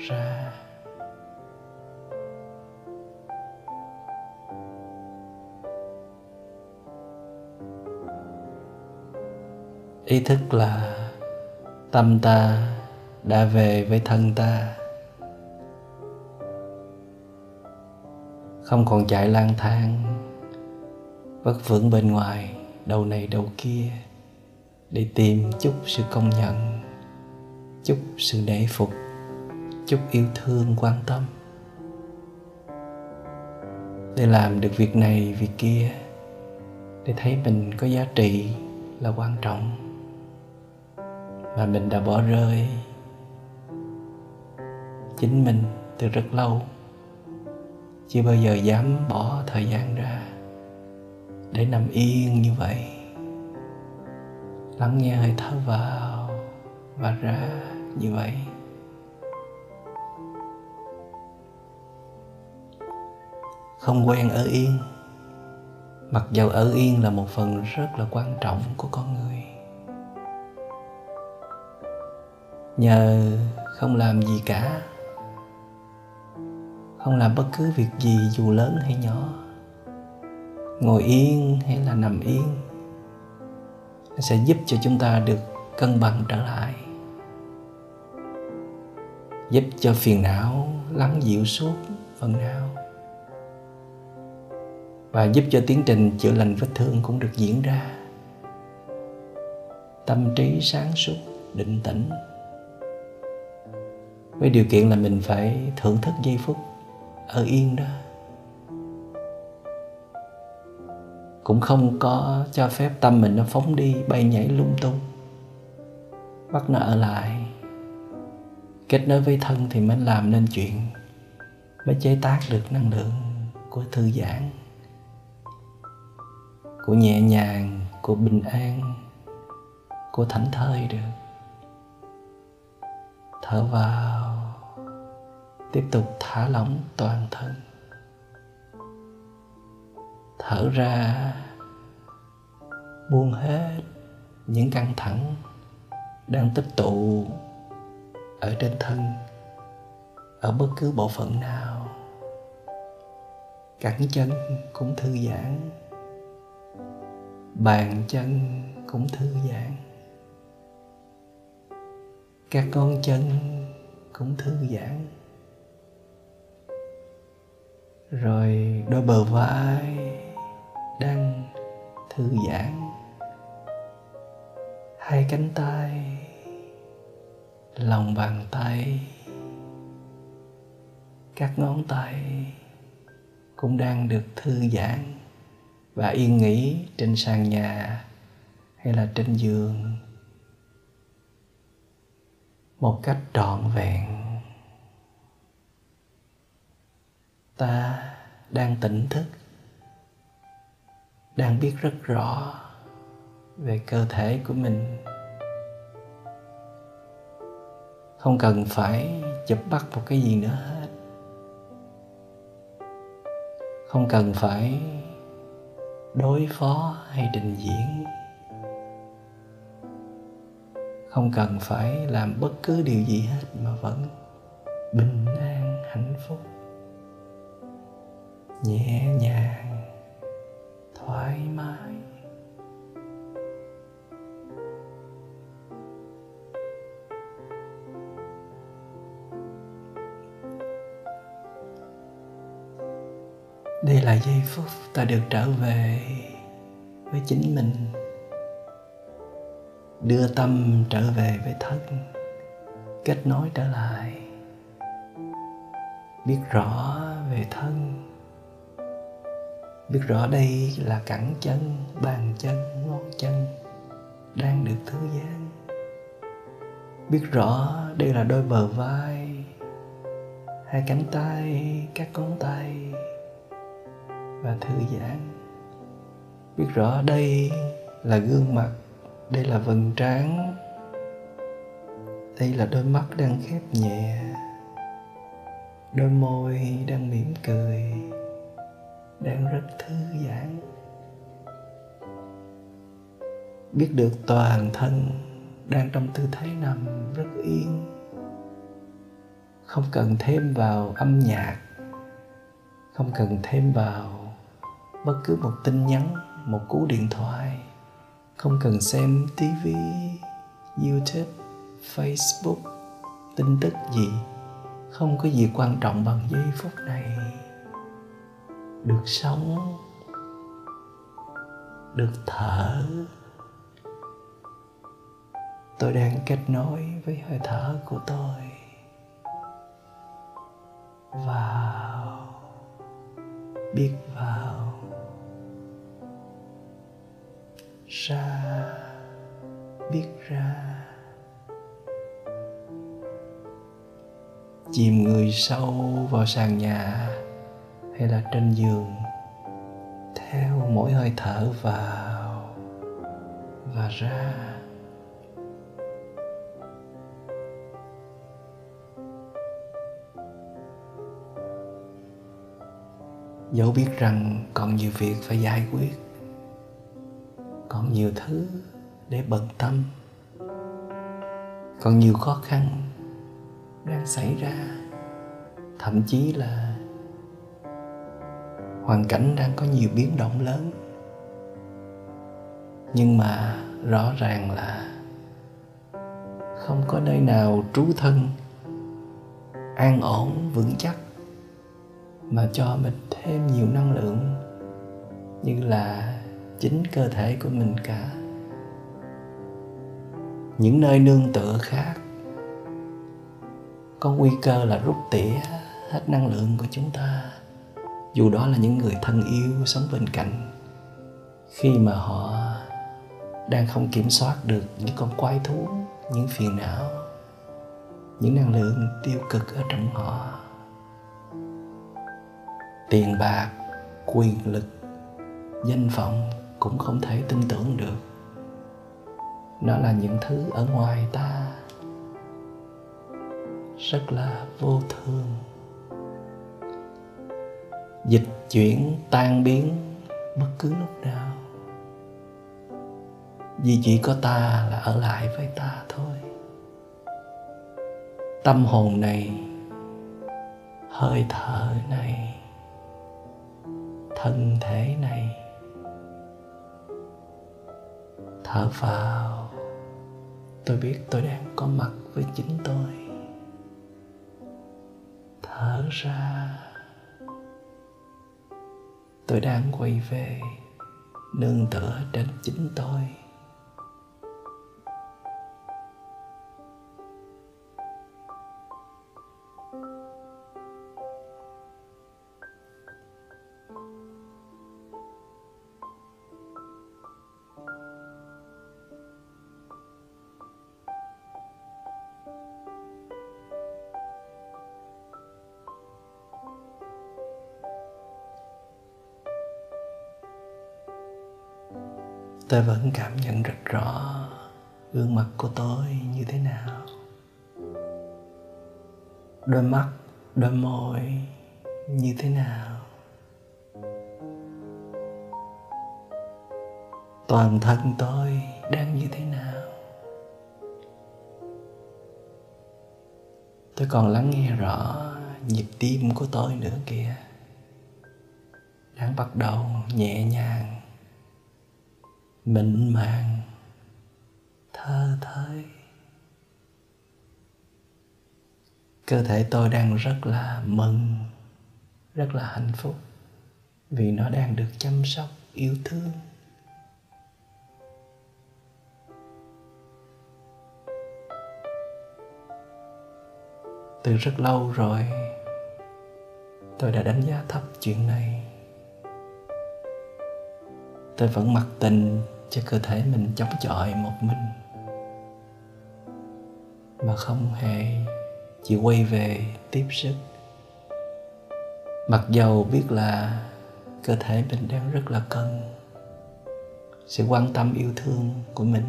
ra. Ý thức là tâm ta đã về với thân ta. Không còn chạy lang thang vất vưởng bên ngoài đầu này đầu kia, để tìm chút sự công nhận, chút sự nể phục, chút yêu thương, quan tâm. Để làm được việc này, việc kia, để thấy mình có giá trị là quan trọng. Mà mình đã bỏ rơi chính mình từ rất lâu chưa bao giờ dám bỏ thời gian ra để nằm yên như vậy. Lắng nghe hơi thở vào và ra như vậy. Không quen ở yên, mặc dầu ở yên là một phần rất là quan trọng của con người. Nhờ không làm gì cả không làm bất cứ việc gì dù lớn hay nhỏ. Ngồi yên hay là nằm yên, nó sẽ giúp cho chúng ta được cân bằng trở lại. Giúp cho phiền não lắng dịu suốt phần nào. Và giúp cho tiến trình chữa lành vết thương cũng được diễn ra. Tâm trí sáng suốt, định tĩnh. Với điều kiện là mình phải thưởng thức giây phút ở yên đó. Cũng không có cho phép tâm mình nó phóng đi, bay nhảy lung tung. Bắt nó ở lại. Kết nối với thân thì mới làm nên chuyện, mới chế tác được năng lượng của thư giãn, của nhẹ nhàng, của bình an, của thảnh thơi được. Thở vào tiếp tục thả lỏng toàn thân. Thở ra, buông hết những căng thẳng đang tích tụ ở trên thân, ở bất cứ bộ phận nào. Cẳng chân cũng thư giãn, bàn chân cũng thư giãn, các con chân cũng thư giãn rồi đôi bờ vai đang thư giãn. Hai cánh tay, lòng bàn tay, các ngón tay cũng đang được thư giãn và yên nghỉ trên sàn nhà hay là trên giường một cách trọn vẹn. Ta đang tỉnh thức, đang biết rất rõ về cơ thể của mình. Không cần phải chụp bắt một cái gì nữa hết. Không cần phải đối phó hay trình diễn. Không cần phải làm bất cứ điều gì hết mà vẫn bình an, hạnh phúc nhẹ nhàng, thoải mái. Đây là giây phút ta được trở về với chính mình, đưa tâm trở về với thân, kết nối trở lại, biết rõ về thân biết rõ đây là cẳng chân, bàn chân, ngón chân đang được thư giãn. Biết rõ đây là đôi bờ vai, hai cánh tay, các ngón tay và thư giãn. Biết rõ đây là gương mặt, đây là vầng trán, đây là đôi mắt đang khép nhẹ, đôi môi đang mỉm cười đang rất thư giãn. Biết được toàn thân đang trong tư thế nằm rất yên. Không cần thêm vào âm nhạc. Không cần thêm vào bất cứ một tin nhắn, một cú điện thoại. Không cần xem tv youtube, facebook, tin tức gì. Không có gì quan trọng bằng giây phút này được sống, được thở. Tôi đang kết nối với hơi thở của tôi. Vào, biết vào. Ra, biết ra. Chìm người sâu vào sàn nhà hay là trên giường, theo mỗi hơi thở vào và ra. Dẫu biết rằng còn nhiều việc phải giải quyết, còn nhiều thứ để bận tâm, còn nhiều khó khăn đang xảy ra, thậm chí là hoàn cảnh đang có nhiều biến động lớn. Nhưng mà rõ ràng là không có nơi nào trú thân, an ổn, vững chắc, mà cho mình thêm nhiều năng lượng như là chính cơ thể của mình cả. Những nơi nương tựa khác, có nguy cơ là rút tỉa hết năng lượng của chúng ta dù đó là những người thân yêu sống bên cạnh, khi mà họ đang không kiểm soát được những con quái thú, những phiền não, những năng lượng tiêu cực ở trong họ, tiền bạc, quyền lực, danh vọng cũng không thể tin tưởng được. Nó là những thứ ở ngoài ta, rất là vô thường dịch chuyển, tan biến bất cứ lúc nào. Vì chỉ có ta là ở lại với ta thôi. Tâm hồn này, hơi thở này, thân thể này, thở vào. Tôi biết tôi đang có mặt với chính tôi. Thở ra tôi đang quay về nương tựa trên chính tôi. Tôi vẫn cảm nhận rất rõ gương mặt của tôi như thế nào. Đôi mắt, đôi môi như thế nào. Toàn thân tôi đang như thế nào. Tôi còn lắng nghe rõ nhịp tim của tôi nữa kìa. Đang bắt đầu nhẹ nhàng mịn màng, thơ thới. Cơ thể tôi đang rất là mừng, rất là hạnh phúc vì nó đang được chăm sóc, yêu thương. Từ rất lâu rồi, tôi đã đánh giá thấp chuyện này tôi vẫn mặc tình cho cơ thể mình chống chọi một mình. Mà không hề chỉ quay về tiếp sức. Mặc dầu biết là cơ thể mình đang rất là cần sự quan tâm yêu thương của mình.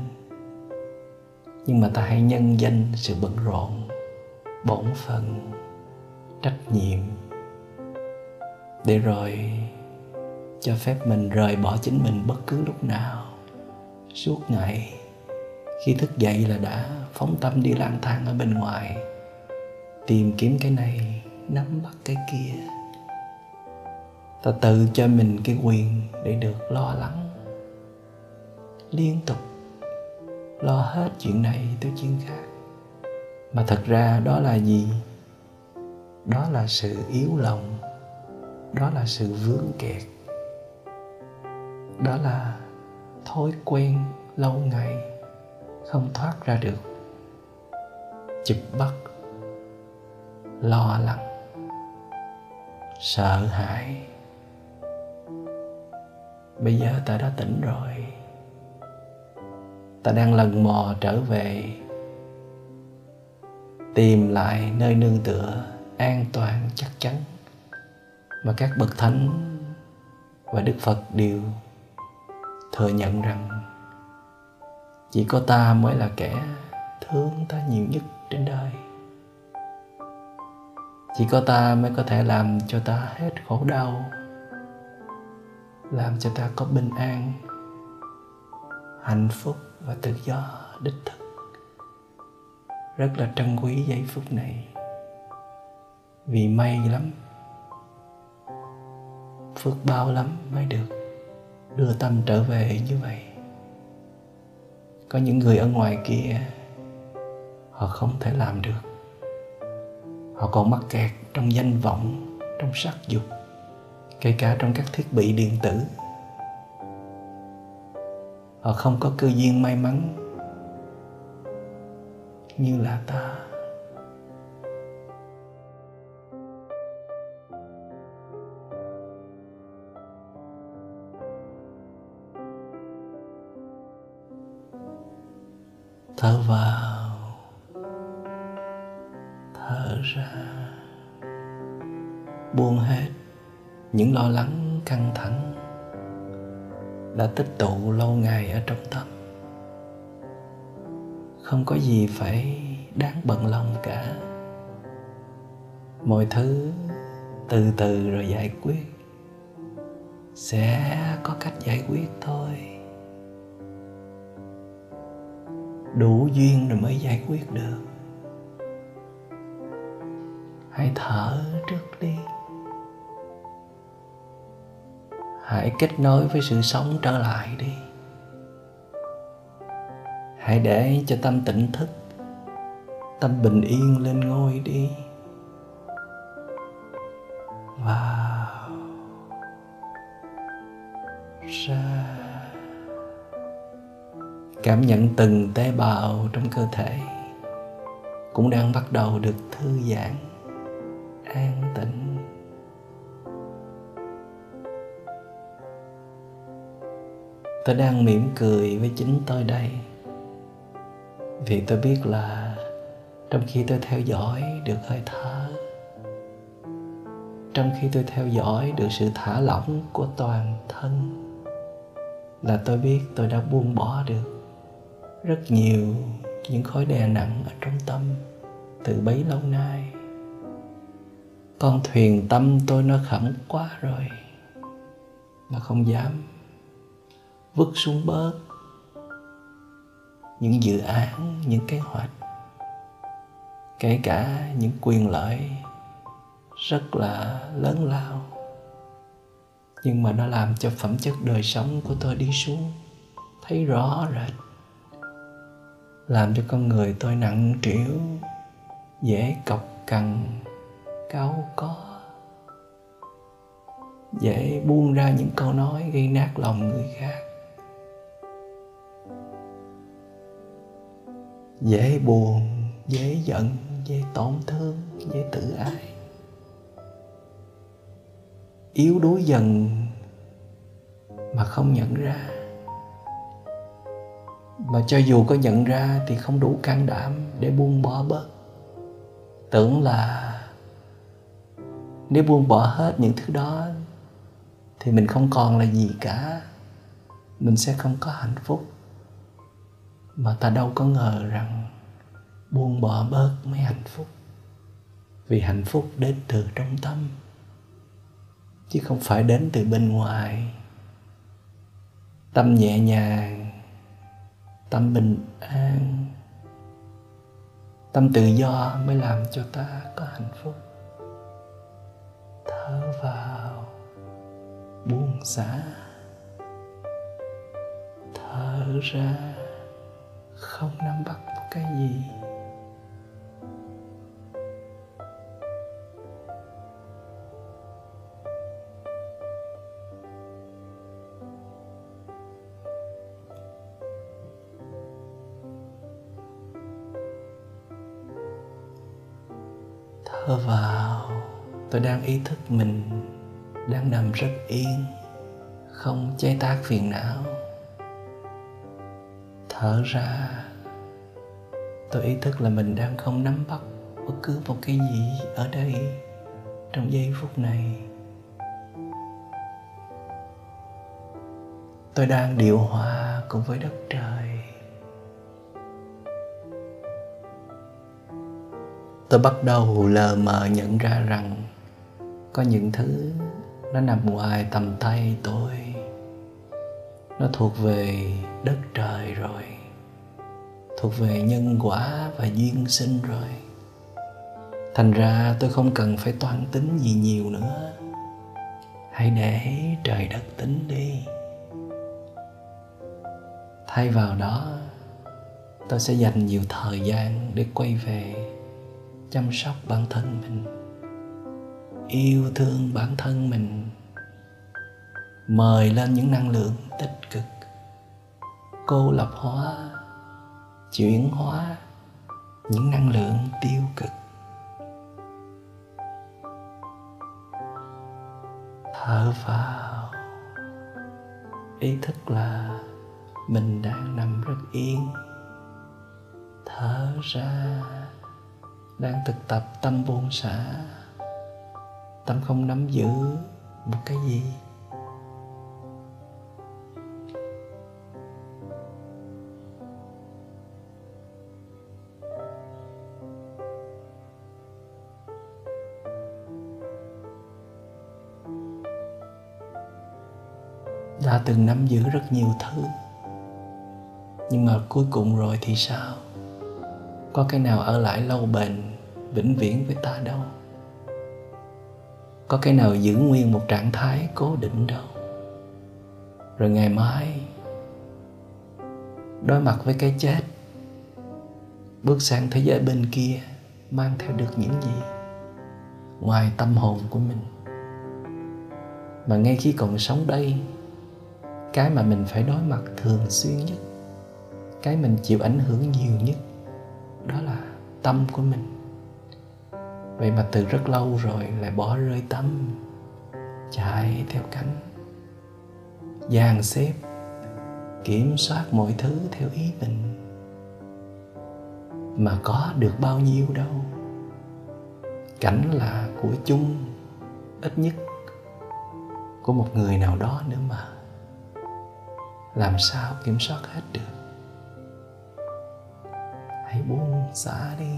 Nhưng mà ta hãy nhân danh sự bận rộn, bổn phận, trách nhiệm để rồi cho phép mình rời bỏ chính mình bất cứ lúc nào. Suốt ngày, khi thức dậy là đã phóng tâm đi lang thang ở bên ngoài, tìm kiếm cái này, nắm bắt cái kia. Ta tự cho mình cái quyền để được lo lắng. Liên tục lo hết chuyện này tới chuyện khác. Mà thật ra đó là gì? Đó là sự yếu lòng. Đó là sự vướng kẹt đó là thói quen lâu ngày không thoát ra được. Chụp bắt lo lắng, sợ hãi. Bây giờ ta đã tỉnh rồi. Ta đang lần mò trở về. Tìm lại nơi nương tựa an toàn chắc chắn mà các bậc thánh và đức phật đều thừa nhận rằng chỉ có ta mới là kẻ thương ta nhiều nhất trên đời. Chỉ có ta mới có thể làm cho ta hết khổ đau, làm cho ta có bình an, hạnh phúc và tự do, đích thực. Rất là trân quý giây phút này. Vì may lắm, phước bao lắm mới được đưa tâm trở về như vậy. Có những người ở ngoài kia, họ không thể làm được. Họ còn mắc kẹt trong danh vọng, trong sắc dục, kể cả trong các thiết bị điện tử. Họ không có cơ duyên may mắn như là ta. Thở vào, thở ra. Buông hết những lo lắng, căng thẳng đã tích tụ lâu ngày ở trong tâm. Không có gì phải đáng bận lòng cả. Mọi thứ từ từ rồi giải quyết. Sẽ có cách giải quyết thôi. Đủ duyên rồi mới giải quyết được. Hãy thở trước đi. Hãy kết nối với sự sống trở lại đi. Hãy để cho tâm tỉnh thức, tâm bình yên lên ngôi đi. Cảm nhận từng tế bào trong cơ thể cũng đang bắt đầu được thư giãn, an tĩnh. Tôi đang mỉm cười với chính tôi đây, vì tôi biết là trong khi tôi theo dõi được hơi thở, trong khi tôi theo dõi được sự thả lỏng của toàn thân là tôi biết tôi đã buông bỏ được rất nhiều những khối đè nặng ở trong tâm từ bấy lâu nay. Con thuyền tâm tôi nó khẩn quá rồi mà không dám vứt xuống bớt. Những dự án, những kế hoạch, kể cả những quyền lợi rất là lớn lao, nhưng mà nó làm cho phẩm chất đời sống của tôi đi xuống, thấy rõ rệt làm cho con người tôi nặng trĩu, dễ cọc cằn, cáu có. Dễ buông ra những câu nói gây nát lòng người khác. Dễ buồn, dễ giận, dễ tổn thương, dễ tự ái. Yếu đuối dần mà không nhận ra mà cho dù có nhận ra thì không đủ can đảm để buông bỏ bớt. Tưởng là nếu buông bỏ hết những thứ đó thì mình không còn là gì cả. Mình sẽ không có hạnh phúc. Mà ta đâu có ngờ rằng buông bỏ bớt mới hạnh phúc. Vì hạnh phúc đến từ trong tâm, chứ không phải đến từ bên ngoài. Tâm nhẹ nhàng tâm bình an. Tâm tự do mới làm cho ta có hạnh phúc. Thở vào, buông xả. Thở ra, không nắm bắt một cái gì. Thở vào. Tôi đang ý thức mình đang nằm rất yên, không chế tác phiền não. Thở ra. Tôi ý thức là mình đang không nắm bắt bất cứ một cái gì ở đây, trong giây phút này. Tôi đang điều hòa cùng với đất trời. Tôi bắt đầu lờ mờ nhận ra rằng có những thứ nó nằm ngoài tầm tay tôi. Nó thuộc về đất trời rồi, thuộc về nhân quả và duyên sinh rồi. Thành ra tôi không cần phải toan tính gì nhiều nữa. Hãy để trời đất tính đi. Thay vào đó, tôi sẽ dành nhiều thời gian để quay về chăm sóc bản thân mình, yêu thương bản thân mình, mời lên những năng lượng tích cực, cô lập hóa, chuyển hóa những năng lượng tiêu cực. Thở vào, ý thức là mình đang nằm rất yên. Thở ra đang thực tập tâm buông xả. Tâm không nắm giữ một cái gì. Đã từng nắm giữ rất nhiều thứ, nhưng mà cuối cùng rồi thì sao? Có cái nào ở lại lâu bền, vĩnh viễn với ta đâu? Có cái nào giữ nguyên một trạng thái cố định đâu? Rồi ngày mai, đối mặt với cái chết, bước sang thế giới bên kia, mang theo được những gì? Ngoài tâm hồn của mình. Mà ngay khi còn sống đây, cái mà mình phải đối mặt thường xuyên nhất, cái mình chịu ảnh hưởng nhiều nhất đó là tâm của mình. Vậy mà từ rất lâu rồi lại bỏ rơi tâm, chạy theo cánh dàn xếp, kiểm soát mọi thứ theo ý mình. Mà có được bao nhiêu đâu. Cảnh là của chung, ít nhất của một người nào đó nữa mà. Làm sao kiểm soát hết được? Hãy buông xả đi.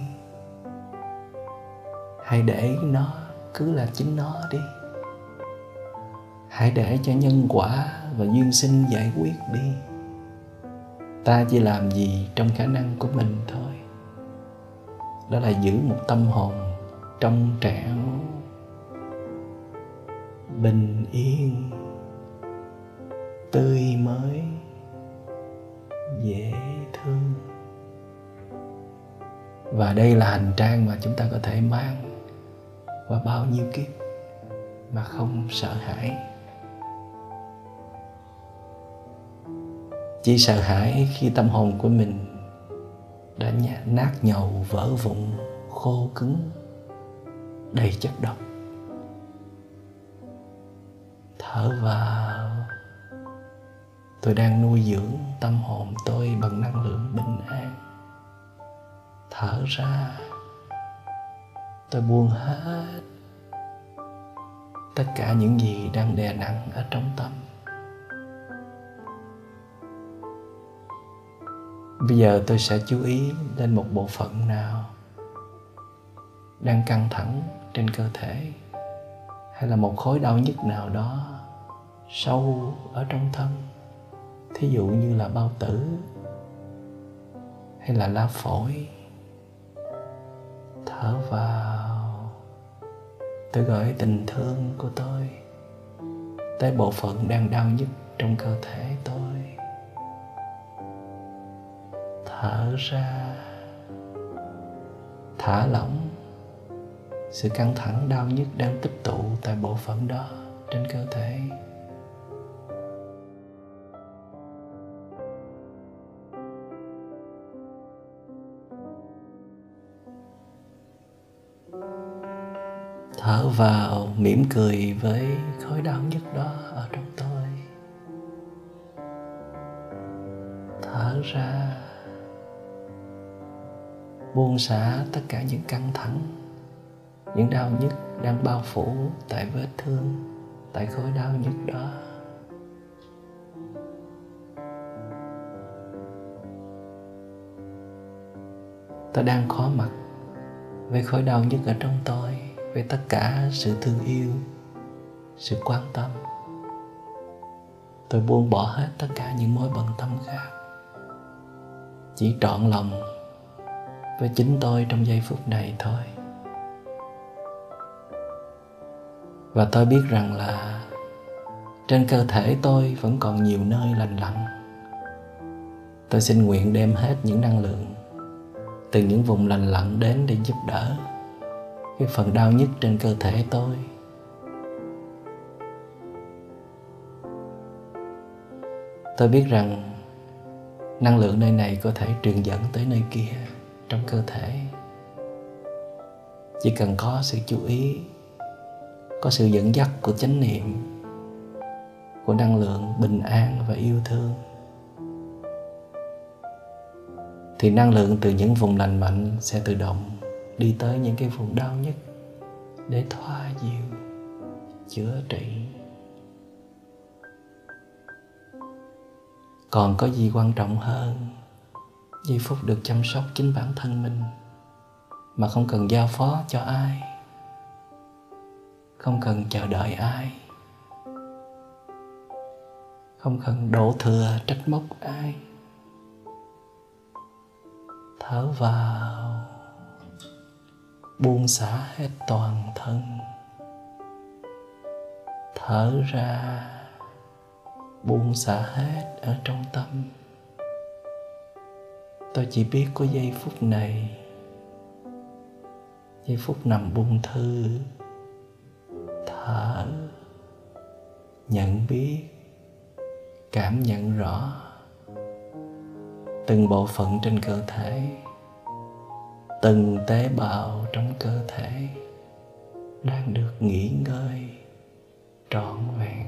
Hãy để nó, cứ là chính nó đi. Hãy để cho nhân quả và duyên sinh giải quyết đi. Ta chỉ làm gì trong khả năng của mình thôi. Đó là giữ một tâm hồn trong trẻo, bình yên, tươi mới, dễ thương và đây là hành trang mà chúng ta có thể mang qua bao nhiêu kiếp mà không sợ hãi. Chỉ sợ hãi khi tâm hồn của mình đã nát nhầu vỡ vụn, khô cứng, đầy chất độc. Thở vào. Tôi đang nuôi dưỡng tâm hồn tôi bằng năng lượng bình an thở ra. Tôi buông hết tất cả những gì đang đè nặng ở trong tâm. Bây giờ tôi sẽ chú ý lên một bộ phận nào đang căng thẳng trên cơ thể, hay là một khối đau nhức nào đó sâu ở trong thân, thí dụ như là bao tử hay là lá phổi thở vào. Tôi gửi tình thương của tôi tới bộ phận đang đau nhất trong cơ thể tôi. Thở ra. Thả lỏng. Sự căng thẳng đau nhức đang tích tụ tại bộ phận đó trên cơ thể. Thở vào mỉm cười với khối đau nhất đó ở trong tôi. Thở ra, buông xả tất cả những căng thẳng, những đau nhức đang bao phủ tại vết thương, tại khối đau nhức đó. Ta đang khó mặt với khối đau nhức ở trong tôi với tất cả sự thương yêu, sự quan tâm. Tôi buông bỏ hết tất cả những mối bận tâm khác. Chỉ trọn lòng với chính tôi trong giây phút này thôi. Và tôi biết rằng là trên cơ thể tôi vẫn còn nhiều nơi lành lặn. Tôi xin nguyện đem hết những năng lượng từ những vùng lành lặn đến để giúp đỡ cái phần đau nhất trên cơ thể tôi. Tôi biết rằng năng lượng nơi này có thể truyền dẫn tới nơi kia trong cơ thể. Chỉ cần có sự chú ý, có sự dẫn dắt của chánh niệm, của năng lượng bình an và yêu thương, thì năng lượng từ những vùng lành mạnh sẽ tự động đi tới những cái vùng đau nhất để thoa dịu, chữa trị. Còn có gì quan trọng hơn giây phút được chăm sóc chính bản thân mình mà không cần giao phó cho ai, không cần chờ đợi ai, không cần đổ thừa trách móc ai? Thở vào buông xả hết toàn thân. Thở ra. Buông xả hết ở trong tâm. Tôi chỉ biết có giây phút này. Giây phút nằm buông thư. Thở. Nhận biết. Cảm nhận rõ từng bộ phận trên cơ thể từng tế bào trong cơ thể đang được nghỉ ngơi trọn vẹn.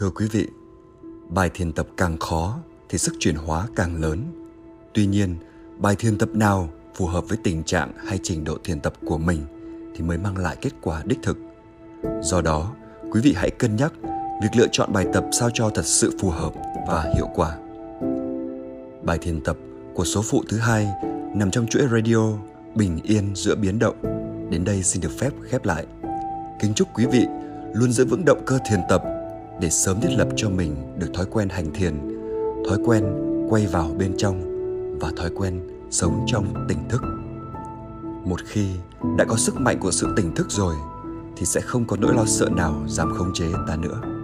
Thưa quý vị, bài thiền tập càng khó thì sức chuyển hóa càng lớn. Tuy nhiên, bài thiền tập nào phù hợp với tình trạng hay trình độ thiền tập của mình thì mới mang lại kết quả đích thực. Do đó, quý vị hãy cân nhắc việc lựa chọn bài tập sao cho thật sự phù hợp và hiệu quả. Bài thiền tập của số phụ thứ hai nằm trong chuỗi radio Bình yên giữa biến động. Đến đây xin được phép khép lại. Kính chúc quý vị luôn giữ vững động cơ thiền tập để sớm thiết lập cho mình được thói quen hành thiền, thói quen quay vào bên trong và thói quen sống trong tỉnh thức. Một khi đã có sức mạnh của sự tỉnh thức rồi thì sẽ không có nỗi lo sợ nào dám khống chế ta nữa.